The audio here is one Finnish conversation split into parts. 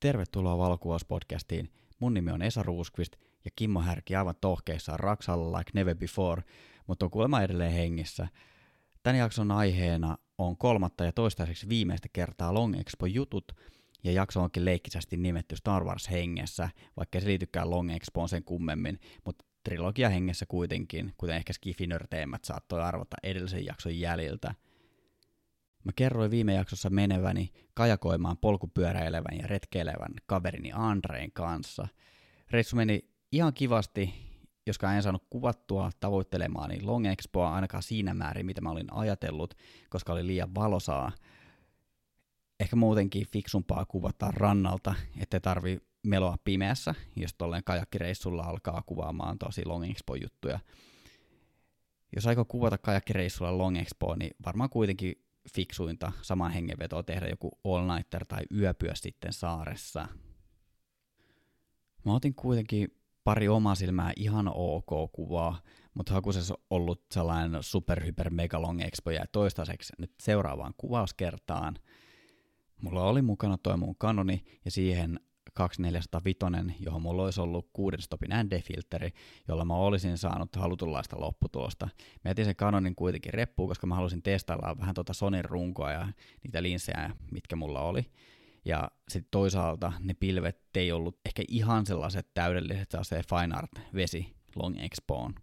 Tervetuloa Valokuvauspodcastiin. Mun nimi on Esa Ruuskvist ja Kimmo Härki aivan tohkeissaan Raksalla like never before, mutta on kuulemma edelleen hengissä. Tän jakson aiheena on kolmatta ja toistaiseksi viimeistä kertaa Long Expo jutut, ja jakso onkin leikkisästi nimetty Star Wars hengessä, vaikka se liitykään Long Expoon sen kummemmin, mutta trilogia hengessä kuitenkin, kuten ehkä skifinörteimmät saattoi arvata edellisen jakson jäljiltä – Mä kerroin viime jaksossa meneväni kajakoimaan polkupyöräilevän ja retkeilevän kaverini Andreen kanssa. Reissu meni ihan kivasti, joskaan en saanut kuvattua tavoittelemaani Long Expoa ainakaan siinä määrin, mitä mä olin ajatellut, koska oli liian valosaa. Ehkä muutenkin fiksumpaa kuvata rannalta, ettei tarvi meloa pimeässä, jos tolleen kajakkireissulla alkaa kuvaamaan tosi Long Expo-juttuja. Jos aikoo kuvata kajakkireissulla Long Expoa, niin varmaan kuitenkin fiksuinta saman hengenvetoa tehdä joku all-nighter tai yöpyä sitten saaressa. Mä otin kuitenkin pari omaa silmää ihan ok kuvaa, mutta hakusessa on ollut sellainen super hyper mega long expo ja toistaiseksi nyt seuraavaan kuvauskertaan. Mulla oli mukana toi mun kanoni ja siihen 2405, johon mulla olisi ollut kuuden stopin ND-filteri, jolla mä olisin saanut halutunlaista lopputulosta. Mä jätin sen Canonin kuitenkin reppuun, koska mä halusin testailla vähän tuota Sonin runkoa ja niitä linssejä, mitkä mulla oli. Ja sitten toisaalta ne pilvet ei ollut ehkä ihan sellaiset täydelliset, se Fine Art vesi Long Expoon.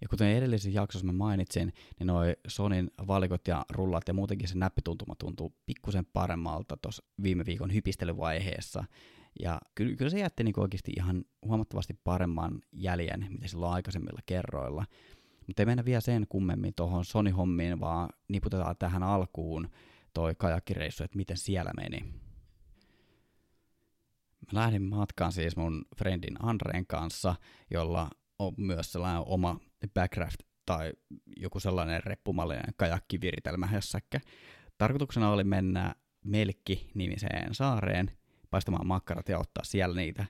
Ja kuten edellisessä jaksossa mä mainitsin, niin noi Sonin valikot ja rullat ja muutenkin se näppituntuma tuntuu pikkusen paremmalta tuossa viime viikon hypistelyvaiheessa. Ja kyllä, kyllä se jätti niinku oikeasti ihan huomattavasti paremman jäljen, mitä silloin aikaisemmilla kerroilla. Mutta ei mennä vielä sen kummemmin tuohon Sony-hommiin, vaan niputetaan tähän alkuun toi kajakkireissu, että miten siellä meni. Mä lähdin matkaan siis mun friendin Andreen kanssa, jolla on myös sellainen oma backraft tai joku sellainen reppumallinen kajakkiviritelmä jossakin. Tarkoituksena oli mennä Melkki-nimiseen saareen, paistamaan makkarat ja ottaa siellä niitä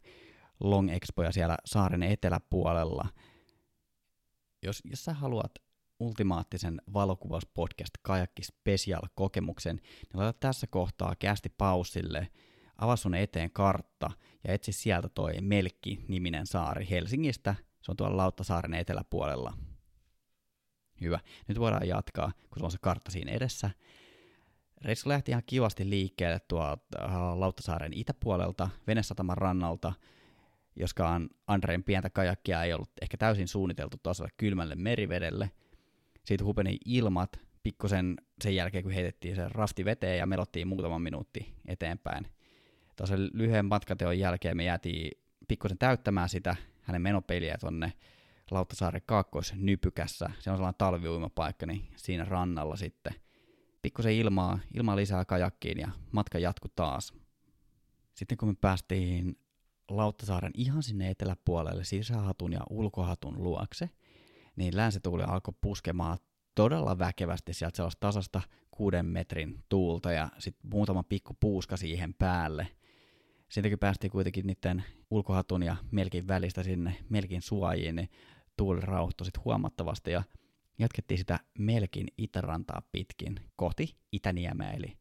long expoja siellä saaren eteläpuolella. Jos, jos sä haluat ultimaattisen valokuvauspodcast kajakki special kokemuksen, niin laita tässä kohtaa kästi pausille, avaa sun eteen kartta ja etsi sieltä toi Melkki-niminen saari Helsingistä – se on tuolla Lauttasaaren eteläpuolella. Hyvä. Nyt voidaan jatkaa, kun on se kartta siinä edessä. Reissu lähti ihan kivasti liikkeelle tuolta äh, Lauttasaaren itäpuolelta, Venesataman rannalta, joskaan Andreen pientä kajakkia ei ollut ehkä täysin suunniteltu tuossa kylmälle merivedelle. Siitä hupeni ilmat pikkusen sen jälkeen, kun heitettiin se rafti veteen ja melottiin muutaman minuutti eteenpäin. Tuossa lyhyen matkateon jälkeen me jäätiin pikkusen täyttämään sitä hänen menopeliä tonne Lauttasaaren kaakkoisnypykässä. Se on sellainen talviuimapaikka, niin siinä rannalla sitten. Pikkusen ilmaa, ilmaa lisää kajakkiin ja matka jatkuu taas. Sitten kun me päästiin Lauttasaaren ihan sinne eteläpuolelle sisähatun ja ulkohatun luokse, niin länsituuli alkoi puskemaan todella väkevästi sieltä sellaista tasasta kuuden metrin tuulta ja sitten muutama pikku puuska siihen päälle – sitten kun päästiin kuitenkin niiden ulkohatun ja melkin välistä sinne melkin suojiin, niin tuuli rauhoittui sitten huomattavasti ja jatkettiin sitä melkin itärantaa pitkin kohti Itäniemeä, eli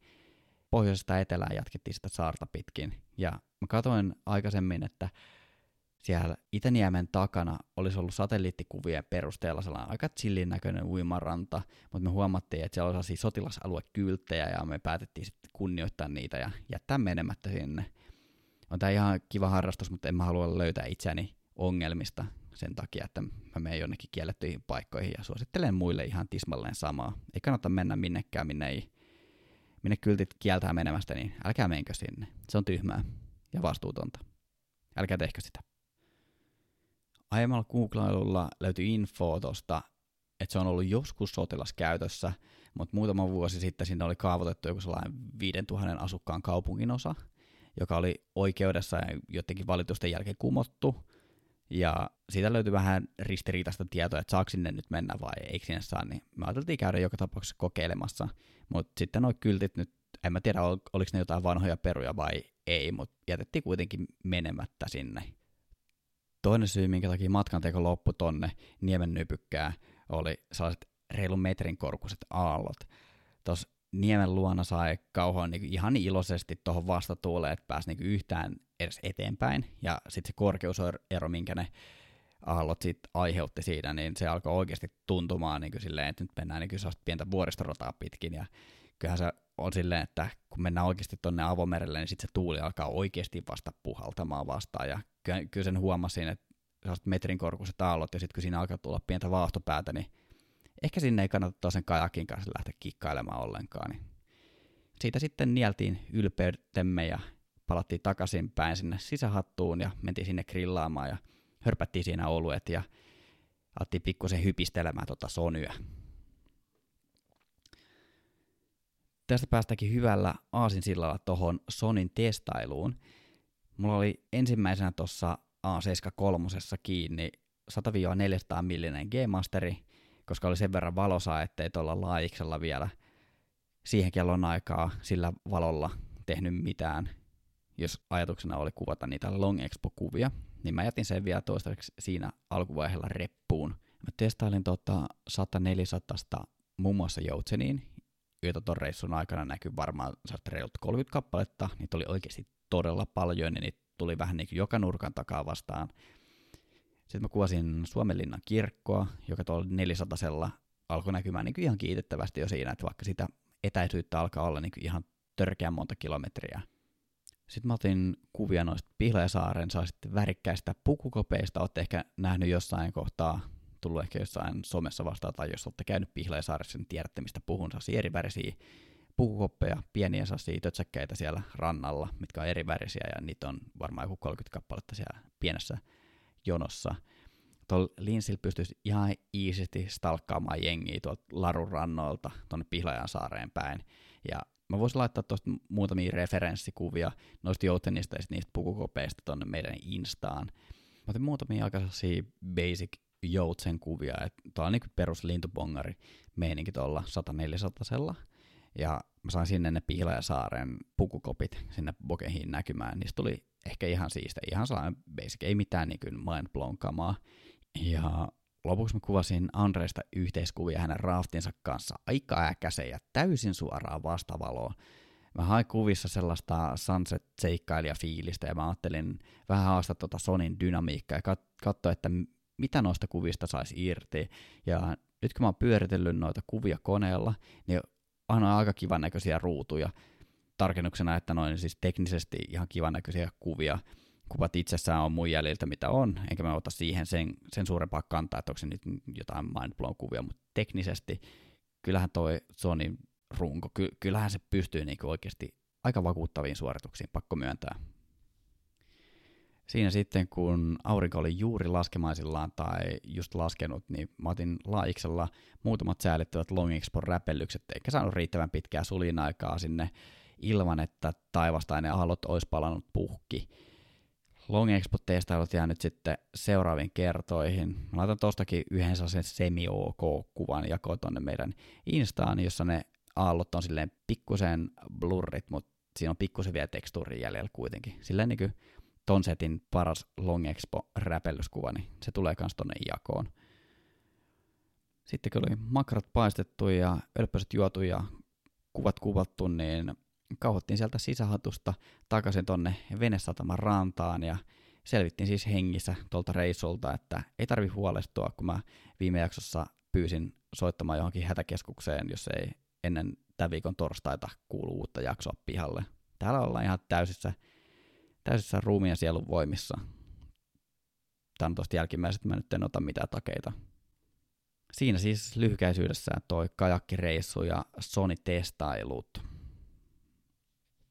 pohjoisesta etelään jatkettiin sitä saarta pitkin. Ja mä katsoin aikaisemmin, että siellä Itäniemen takana olisi ollut satelliittikuvien perusteella sellainen aika chillin näköinen uimaranta, mutta me huomattiin, että siellä oli sotilasaluekylttejä ja me päätettiin sitten kunnioittaa niitä ja jättää menemättä sinne on tämä ihan kiva harrastus, mutta en mä halua löytää itseäni ongelmista sen takia, että mä menen jonnekin kiellettyihin paikkoihin ja suosittelen muille ihan tismalleen samaa. Ei kannata mennä minnekään, minne ei minne kyltit kieltää menemästä, niin älkää menkö sinne. Se on tyhmää ja vastuutonta. Älkää tehkö sitä. Aiemmalla googlailulla löytyi info tosta, että se on ollut joskus sotilaskäytössä, mutta muutama vuosi sitten sinne oli kaavoitettu joku sellainen 5000 asukkaan kaupunginosa – joka oli oikeudessa ja jotenkin valitusten jälkeen kumottu. Ja siitä löytyi vähän ristiriitaista tietoa, että saako sinne nyt mennä vai eikö sinne saa, niin me ajateltiin käydä joka tapauksessa kokeilemassa. Mutta sitten nuo kyltit nyt, en mä tiedä ol, oliko ne jotain vanhoja peruja vai ei, mutta jätettiin kuitenkin menemättä sinne. Toinen syy, minkä takia matkanteko loppui tonne Niemen nypykkää, oli sellaiset reilun metrin korkuiset aallot. Tuossa niemen luona sai kauhoon niin ihan iloisesti tuohon vastatuuleen, että pääsi niin yhtään edes eteenpäin. Ja sitten se korkeusero, minkä ne aallot sit aiheutti siinä, niin se alkoi oikeasti tuntumaan niin silleen, että nyt mennään niin pientä vuoristorotaa pitkin. Ja kyllähän se on silleen, että kun mennään oikeasti tuonne avomerelle, niin sitten se tuuli alkaa oikeasti vasta puhaltamaan vastaan. Ja kyllä, kyllä sen huomasin, että metrin korkuiset aallot, ja sitten kun siinä alkaa tulla pientä vaahtopäätä, niin ehkä sinne ei kannata toisen kajakin kanssa lähteä kikkailemaan ollenkaan. Niin siitä sitten nieltiin ylpeytemme ja palattiin takaisin päin sinne sisähattuun ja mentiin sinne grillaamaan ja hörpättiin siinä oluet ja alettiin pikkusen hypistelemään tota sonyä. Tästä päästäkin hyvällä aasinsillalla tuohon Sonin testailuun. Mulla oli ensimmäisenä tuossa A73 kiinni 100-400 millinen G-masteri, koska oli sen verran valosaa, ettei tuolla laajiksella vielä siihen kellon aikaa sillä valolla tehnyt mitään, jos ajatuksena oli kuvata niitä Long Expo-kuvia, niin mä jätin sen vielä toistaiseksi siinä alkuvaiheella reppuun. Mä testailin tota 100-400 muun muassa Joutseniin, joita ton reissun aikana näkyy varmaan reilut 30 kappaletta, niitä oli oikeasti todella paljon, niin niitä tuli vähän niin kuin joka nurkan takaa vastaan. Sitten mä kuvasin Suomenlinnan kirkkoa, joka tuolla 400 alkoi näkymään niin ihan kiitettävästi jo siinä, että vaikka sitä etäisyyttä alkaa olla niin ihan törkeän monta kilometriä. Sitten mä otin kuvia noista Pihlajasaaren sitten värikkäistä pukukopeista. Olette ehkä nähnyt jossain kohtaa, tullut ehkä jossain somessa vastaan, tai jos olette käynyt Pihlajasaaressa, niin tiedätte, mistä puhun. Saa eri värisiä pukukoppeja, pieniä sellaisia tötsäkkäitä siellä rannalla, mitkä on eri värisiä, ja niitä on varmaan joku 30 kappaletta siellä pienessä jonossa. Tuolla linsillä pystyisi ihan iisisti stalkkaamaan jengiä tuolta Larun rannoilta tuonne Pihlajan saareen päin. Ja mä voisin laittaa tuosta muutamia referenssikuvia noista joutenista ja niistä pukukopeista tuonne meidän Instaan. Mä otin muutamia aika basic joutsen kuvia, että tuo on niin perus lintubongari meininki tuolla 100 Ja mä sain sinne ne Pihlajasaaren pukukopit sinne Bokehiin näkymään. Niistä tuli ehkä ihan siistä, ihan sellainen basic, ei mitään niin mind blown kamaa. Ja lopuksi mä kuvasin Andreista yhteiskuvia hänen raftinsa kanssa aika äkäisen ja täysin suoraan vastavaloon. Mä hain kuvissa sellaista sunset-seikkailija-fiilistä ja mä ajattelin vähän haastaa tuota Sonin dynamiikkaa ja kat- katsoa, että mitä noista kuvista saisi irti. Ja nyt kun mä oon pyöritellyt noita kuvia koneella, niin on aika kivan näköisiä ruutuja. Tarkennuksena, että noin siis teknisesti ihan kivan näköisiä kuvia. Kuvat itsessään on mun jäljiltä mitä on, enkä mä ota siihen sen, sen suurempaa kantaa, että onko se nyt jotain mindblown kuvia, mutta teknisesti kyllähän toi Sony runko, ky, kyllähän se pystyy niinku oikeasti aika vakuuttaviin suorituksiin, pakko myöntää siinä sitten, kun aurinko oli juuri laskemaisillaan tai just laskenut, niin mä otin laiksella muutamat säällittävät Long Expo räpellykset, eikä saanut riittävän pitkää sulin aikaa sinne ilman, että taivastainen aallot olisi palannut puhki. Long Expo-testailut jää nyt sitten seuraaviin kertoihin. Mä laitan tostakin yhden sellaisen semi-OK-kuvan jako tonne meidän Instaan, jossa ne aallot on silleen pikkusen blurrit, mutta siinä on pikkusen vielä tekstuurin jäljellä kuitenkin. Silleen niin kuin ton setin paras Long Expo räpellyskuva, niin se tulee kans tonne jakoon. Sitten kun oli makrat paistettu ja ölppöset juotu ja kuvat kuvattu, niin kauhottiin sieltä sisähatusta takaisin tonne venesataman rantaan ja selvittiin siis hengissä tuolta reissulta, että ei tarvi huolestua, kun mä viime jaksossa pyysin soittamaan johonkin hätäkeskukseen, jos ei ennen tämän viikon torstaita kuulu uutta jaksoa pihalle. Täällä ollaan ihan täysissä täysissä ruumiin ja sielun voimissa. Tämä on tuosta jälkimmäisestä, mä nyt en ota mitään takeita. Siinä siis lyhykäisyydessään toi kajakkireissu ja Sony-testailut.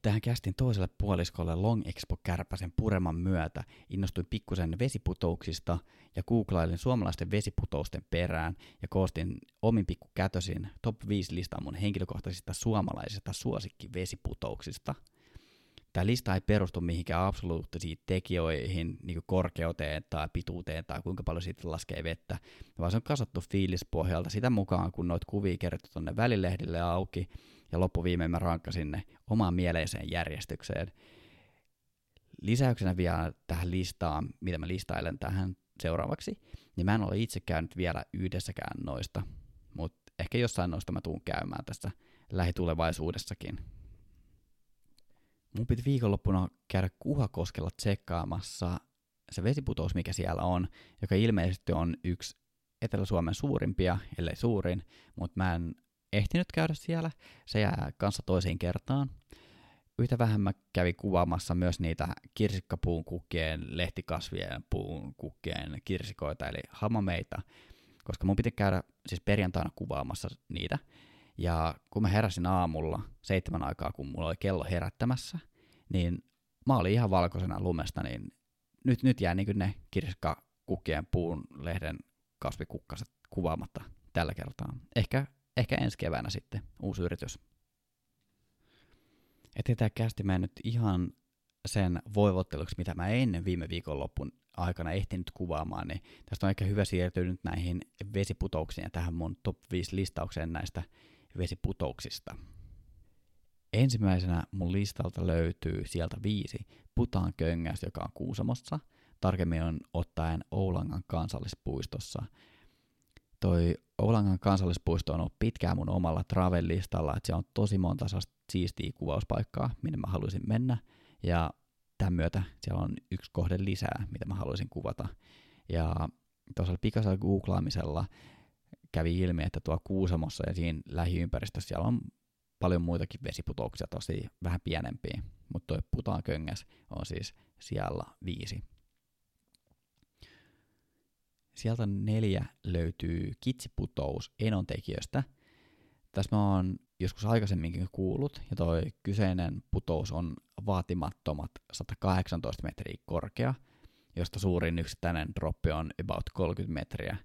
Tähän kästin toiselle puoliskolle Long Expo Kärpäsen pureman myötä. Innostuin pikkusen vesiputouksista ja googlailin suomalaisten vesiputousten perään ja koostin omin pikku kätösin top 5 listaa mun henkilökohtaisista suomalaisista suosikkivesiputouksista – tämä lista ei perustu mihinkään absoluuttisiin tekijöihin, niin korkeuteen tai pituuteen tai kuinka paljon siitä laskee vettä, vaan se on kasattu fiilispohjalta sitä mukaan, kun noit kuvia kerrottu tuonne välilehdille auki, ja loppuviimein mä rankkasin ne omaan mieleiseen järjestykseen. Lisäyksenä vielä tähän listaan, mitä mä listailen tähän seuraavaksi, niin mä en ole itse käynyt vielä yhdessäkään noista, mutta ehkä jossain noista mä tuun käymään tässä lähitulevaisuudessakin. Mun piti viikonloppuna käydä Kuhakoskella tsekkaamassa se vesiputous, mikä siellä on, joka ilmeisesti on yksi Etelä-Suomen suurimpia, ellei suurin, mutta mä en ehtinyt käydä siellä. Se jää kanssa toiseen kertaan. Yhtä vähän mä kävin kuvaamassa myös niitä kirsikkapuun kukkien, lehtikasvien puun kukkien kirsikoita, eli hamameita, koska mun piti käydä siis perjantaina kuvaamassa niitä. Ja kun mä heräsin aamulla seitsemän aikaa, kun mulla oli kello herättämässä, niin mä olin ihan valkoisena lumesta, niin nyt, nyt jää niin ne kirsikkakukkien puun lehden kasvikukkaset kuvaamatta tällä kertaa. Ehkä, ehkä ensi keväänä sitten uusi yritys. Ettei tämä kästi nyt ihan sen voivotteluksi, mitä mä ennen viime viikonloppun aikana ehtinyt kuvaamaan, niin tästä on ehkä hyvä siirtyä nyt näihin vesiputouksiin ja tähän mun top 5 listaukseen näistä vesiputouksista. Ensimmäisenä mun listalta löytyy sieltä viisi Putaan köngäs, joka on Kuusamossa, tarkemmin on ottaen Oulangan kansallispuistossa. Toi Oulangan kansallispuisto on ollut pitkään mun omalla travel-listalla, että siellä on tosi monta siistiä kuvauspaikkaa, minne mä haluaisin mennä, ja tämän myötä siellä on yksi kohde lisää, mitä mä haluaisin kuvata. Ja tuossa pikaisella googlaamisella kävi ilmi, että tuo Kuusamossa ja siinä lähiympäristössä siellä on paljon muitakin vesiputouksia, tosi vähän pienempiä, mutta tuo putaan köngäs on siis siellä viisi. Sieltä neljä löytyy kitsiputous enontekijöstä. Tässä mä oon joskus aikaisemminkin kuullut, ja toi kyseinen putous on vaatimattomat 118 metriä korkea, josta suurin yksittäinen droppi on about 30 metriä.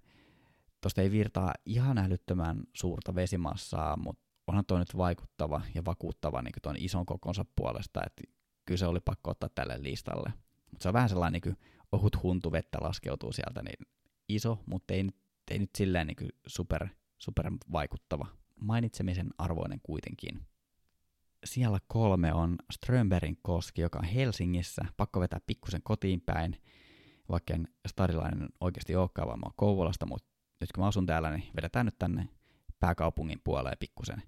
Tuosta ei virtaa ihan älyttömän suurta vesimassaa, mutta onhan toi nyt vaikuttava ja vakuuttava niin tuon ison kokonsa puolesta, että kyllä se oli pakko ottaa tälle listalle. Mutta se on vähän sellainen niin ohut huntu vettä laskeutuu sieltä, niin iso, mutta ei, ei nyt silleen niin super, super vaikuttava. Mainitsemisen arvoinen kuitenkin. Siellä kolme on Strömbergin koski, joka on Helsingissä. Pakko vetää pikkusen kotiin päin, vaikka en stadilainen oikeasti olekaan, vaan mä oon Kouvolasta, mutta nyt kun mä asun täällä, niin vedetään nyt tänne pääkaupungin puoleen pikkusen.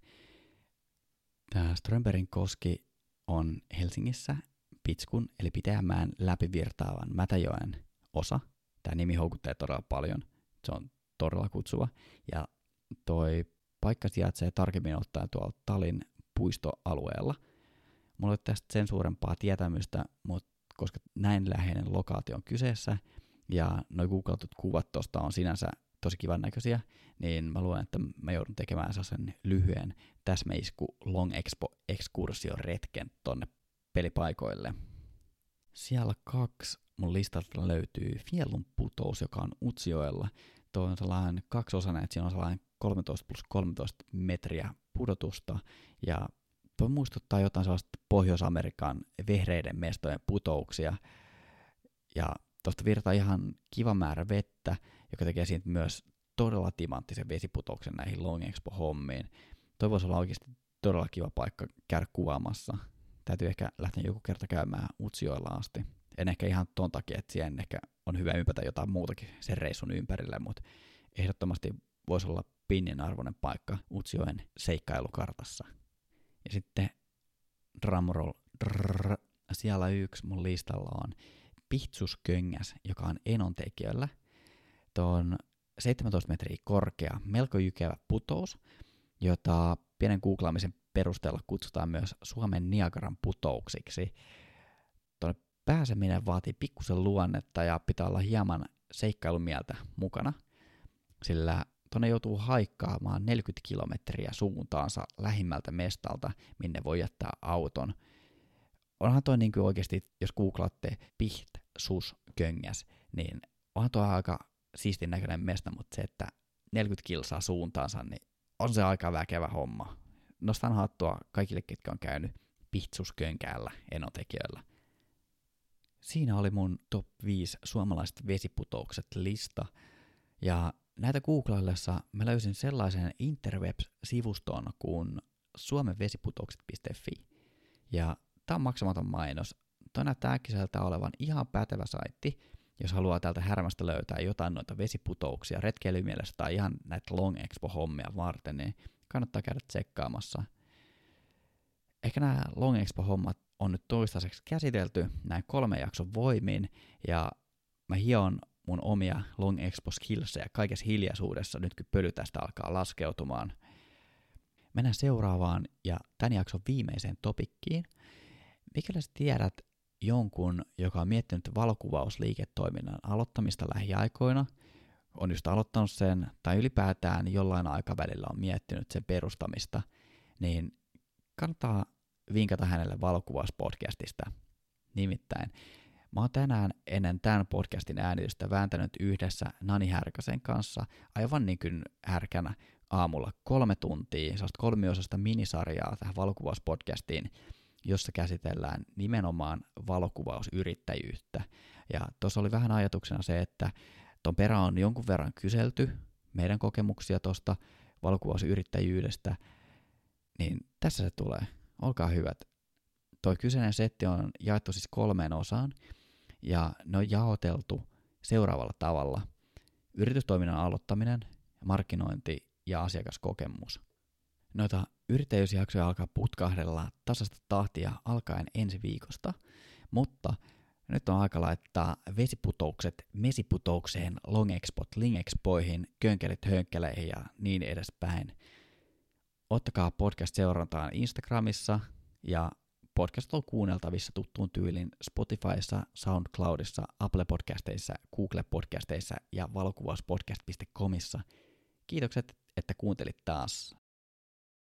Tämä Strömbergin koski on Helsingissä Pitskun eli Pitäjänmäen läpivirtaavan Mätäjoen osa. Tämä nimi houkuttelee todella paljon. Se on todella kutsuva. Ja toi paikka sijaitsee tarkemmin ottaen tuolla Talin puistoalueella. Mulla ei ole tästä sen suurempaa tietämystä, mutta koska näin läheinen lokaatio on kyseessä, ja noin googlatut kuvat tuosta on sinänsä tosi kivan näköisiä, niin mä luulen, että mä joudun tekemään sen lyhyen täsmäisku Long Expo ekskursion retken tonne pelipaikoille. Siellä kaksi mun listalta löytyy Fiellun putous, joka on Utsioella. Tuo on sellainen kaksiosainen, että siinä on sellainen 13 plus 13 metriä pudotusta, ja tuo muistuttaa jotain sellaista Pohjois-Amerikan vehreiden mestojen putouksia, ja tuosta virtaa ihan kiva määrä vettä, joka tekee siitä myös todella timanttisen vesiputouksen näihin Long Expo-hommiin. Toi voisi olla oikeasti todella kiva paikka käydä kuvaamassa. Täytyy ehkä lähteä joku kerta käymään Utsioilla asti. En ehkä ihan ton takia, että siihen ehkä on hyvä ympätä jotain muutakin sen reissun ympärille, mutta ehdottomasti voisi olla pinnin arvoinen paikka Utsioen seikkailukartassa. Ja sitten drumroll, drrr, siellä yksi mun listalla on Pihtsusköngäs, joka on enontekijöllä. Tuo on 17 metriä korkea, melko jykevä putous, jota pienen googlaamisen perusteella kutsutaan myös Suomen Niagaran putouksiksi. Tuonne pääseminen vaatii pikkusen luonnetta ja pitää olla hieman seikkailumieltä mukana, sillä tuonne joutuu haikkaamaan 40 kilometriä suuntaansa lähimmältä mestalta, minne voi jättää auton. Onhan toi niin kuin oikeasti, jos googlaatte Piht Sus Köngäs, niin onhan tuo aika siistin näköinen mesta, mutta se, että 40 kilsaa suuntaansa, niin on se aika väkevä homma. Nostan hattua kaikille, ketkä on käynyt Pihtsuskönkäällä enotekijöillä. Siinä oli mun top 5 suomalaiset vesiputoukset lista. Ja näitä googlaillessa mä löysin sellaisen interwebs-sivuston kuin suomenvesiputoukset.fi. Ja tää on maksamaton mainos. Toi näyttää äkkiseltä olevan ihan pätevä saitti, jos haluaa täältä härmästä löytää jotain noita vesiputouksia retkeilymielessä tai ihan näitä Long Expo-hommia varten, niin kannattaa käydä tsekkaamassa. ehkä nämä Long Expo-hommat on nyt toistaiseksi käsitelty näin kolme jakson voimin, ja mä hion mun omia Long Expo skillsejä kaikessa hiljaisuudessa, nyt kun pöly tästä alkaa laskeutumaan. Mennään seuraavaan ja tämän jakson viimeiseen topikkiin. Mikäli sä tiedät jonkun, joka on miettinyt valokuvausliiketoiminnan aloittamista lähiaikoina, on just aloittanut sen, tai ylipäätään jollain aikavälillä on miettinyt sen perustamista, niin kannattaa vinkata hänelle valokuvauspodcastista. Nimittäin mä oon tänään ennen tämän podcastin äänitystä vääntänyt yhdessä Nani Härkäsen kanssa aivan niin kuin härkänä aamulla kolme tuntia, sellaista kolmiosasta minisarjaa tähän valokuvauspodcastiin, jossa käsitellään nimenomaan valokuvausyrittäjyyttä. Ja tuossa oli vähän ajatuksena se, että ton perä on jonkun verran kyselty meidän kokemuksia tuosta valokuvausyrittäjyydestä, niin tässä se tulee. Olkaa hyvät. Toi kyseinen setti on jaettu siis kolmeen osaan, ja ne on jaoteltu seuraavalla tavalla. Yritystoiminnan aloittaminen, markkinointi ja asiakaskokemus. Noita yrittäjyysjaksoja alkaa putkahdella tasasta tahtia alkaen ensi viikosta, mutta nyt on aika laittaa vesiputoukset mesiputoukseen, longexpot lingexpoihin, könkelit hönkkeleihin ja niin edespäin. Ottakaa podcast seurantaan Instagramissa ja podcast on kuunneltavissa tuttuun tyylin Spotifyssa, SoundCloudissa, Apple Podcasteissa, Google Podcasteissa ja valokuvauspodcast.comissa. Kiitokset, että kuuntelit taas.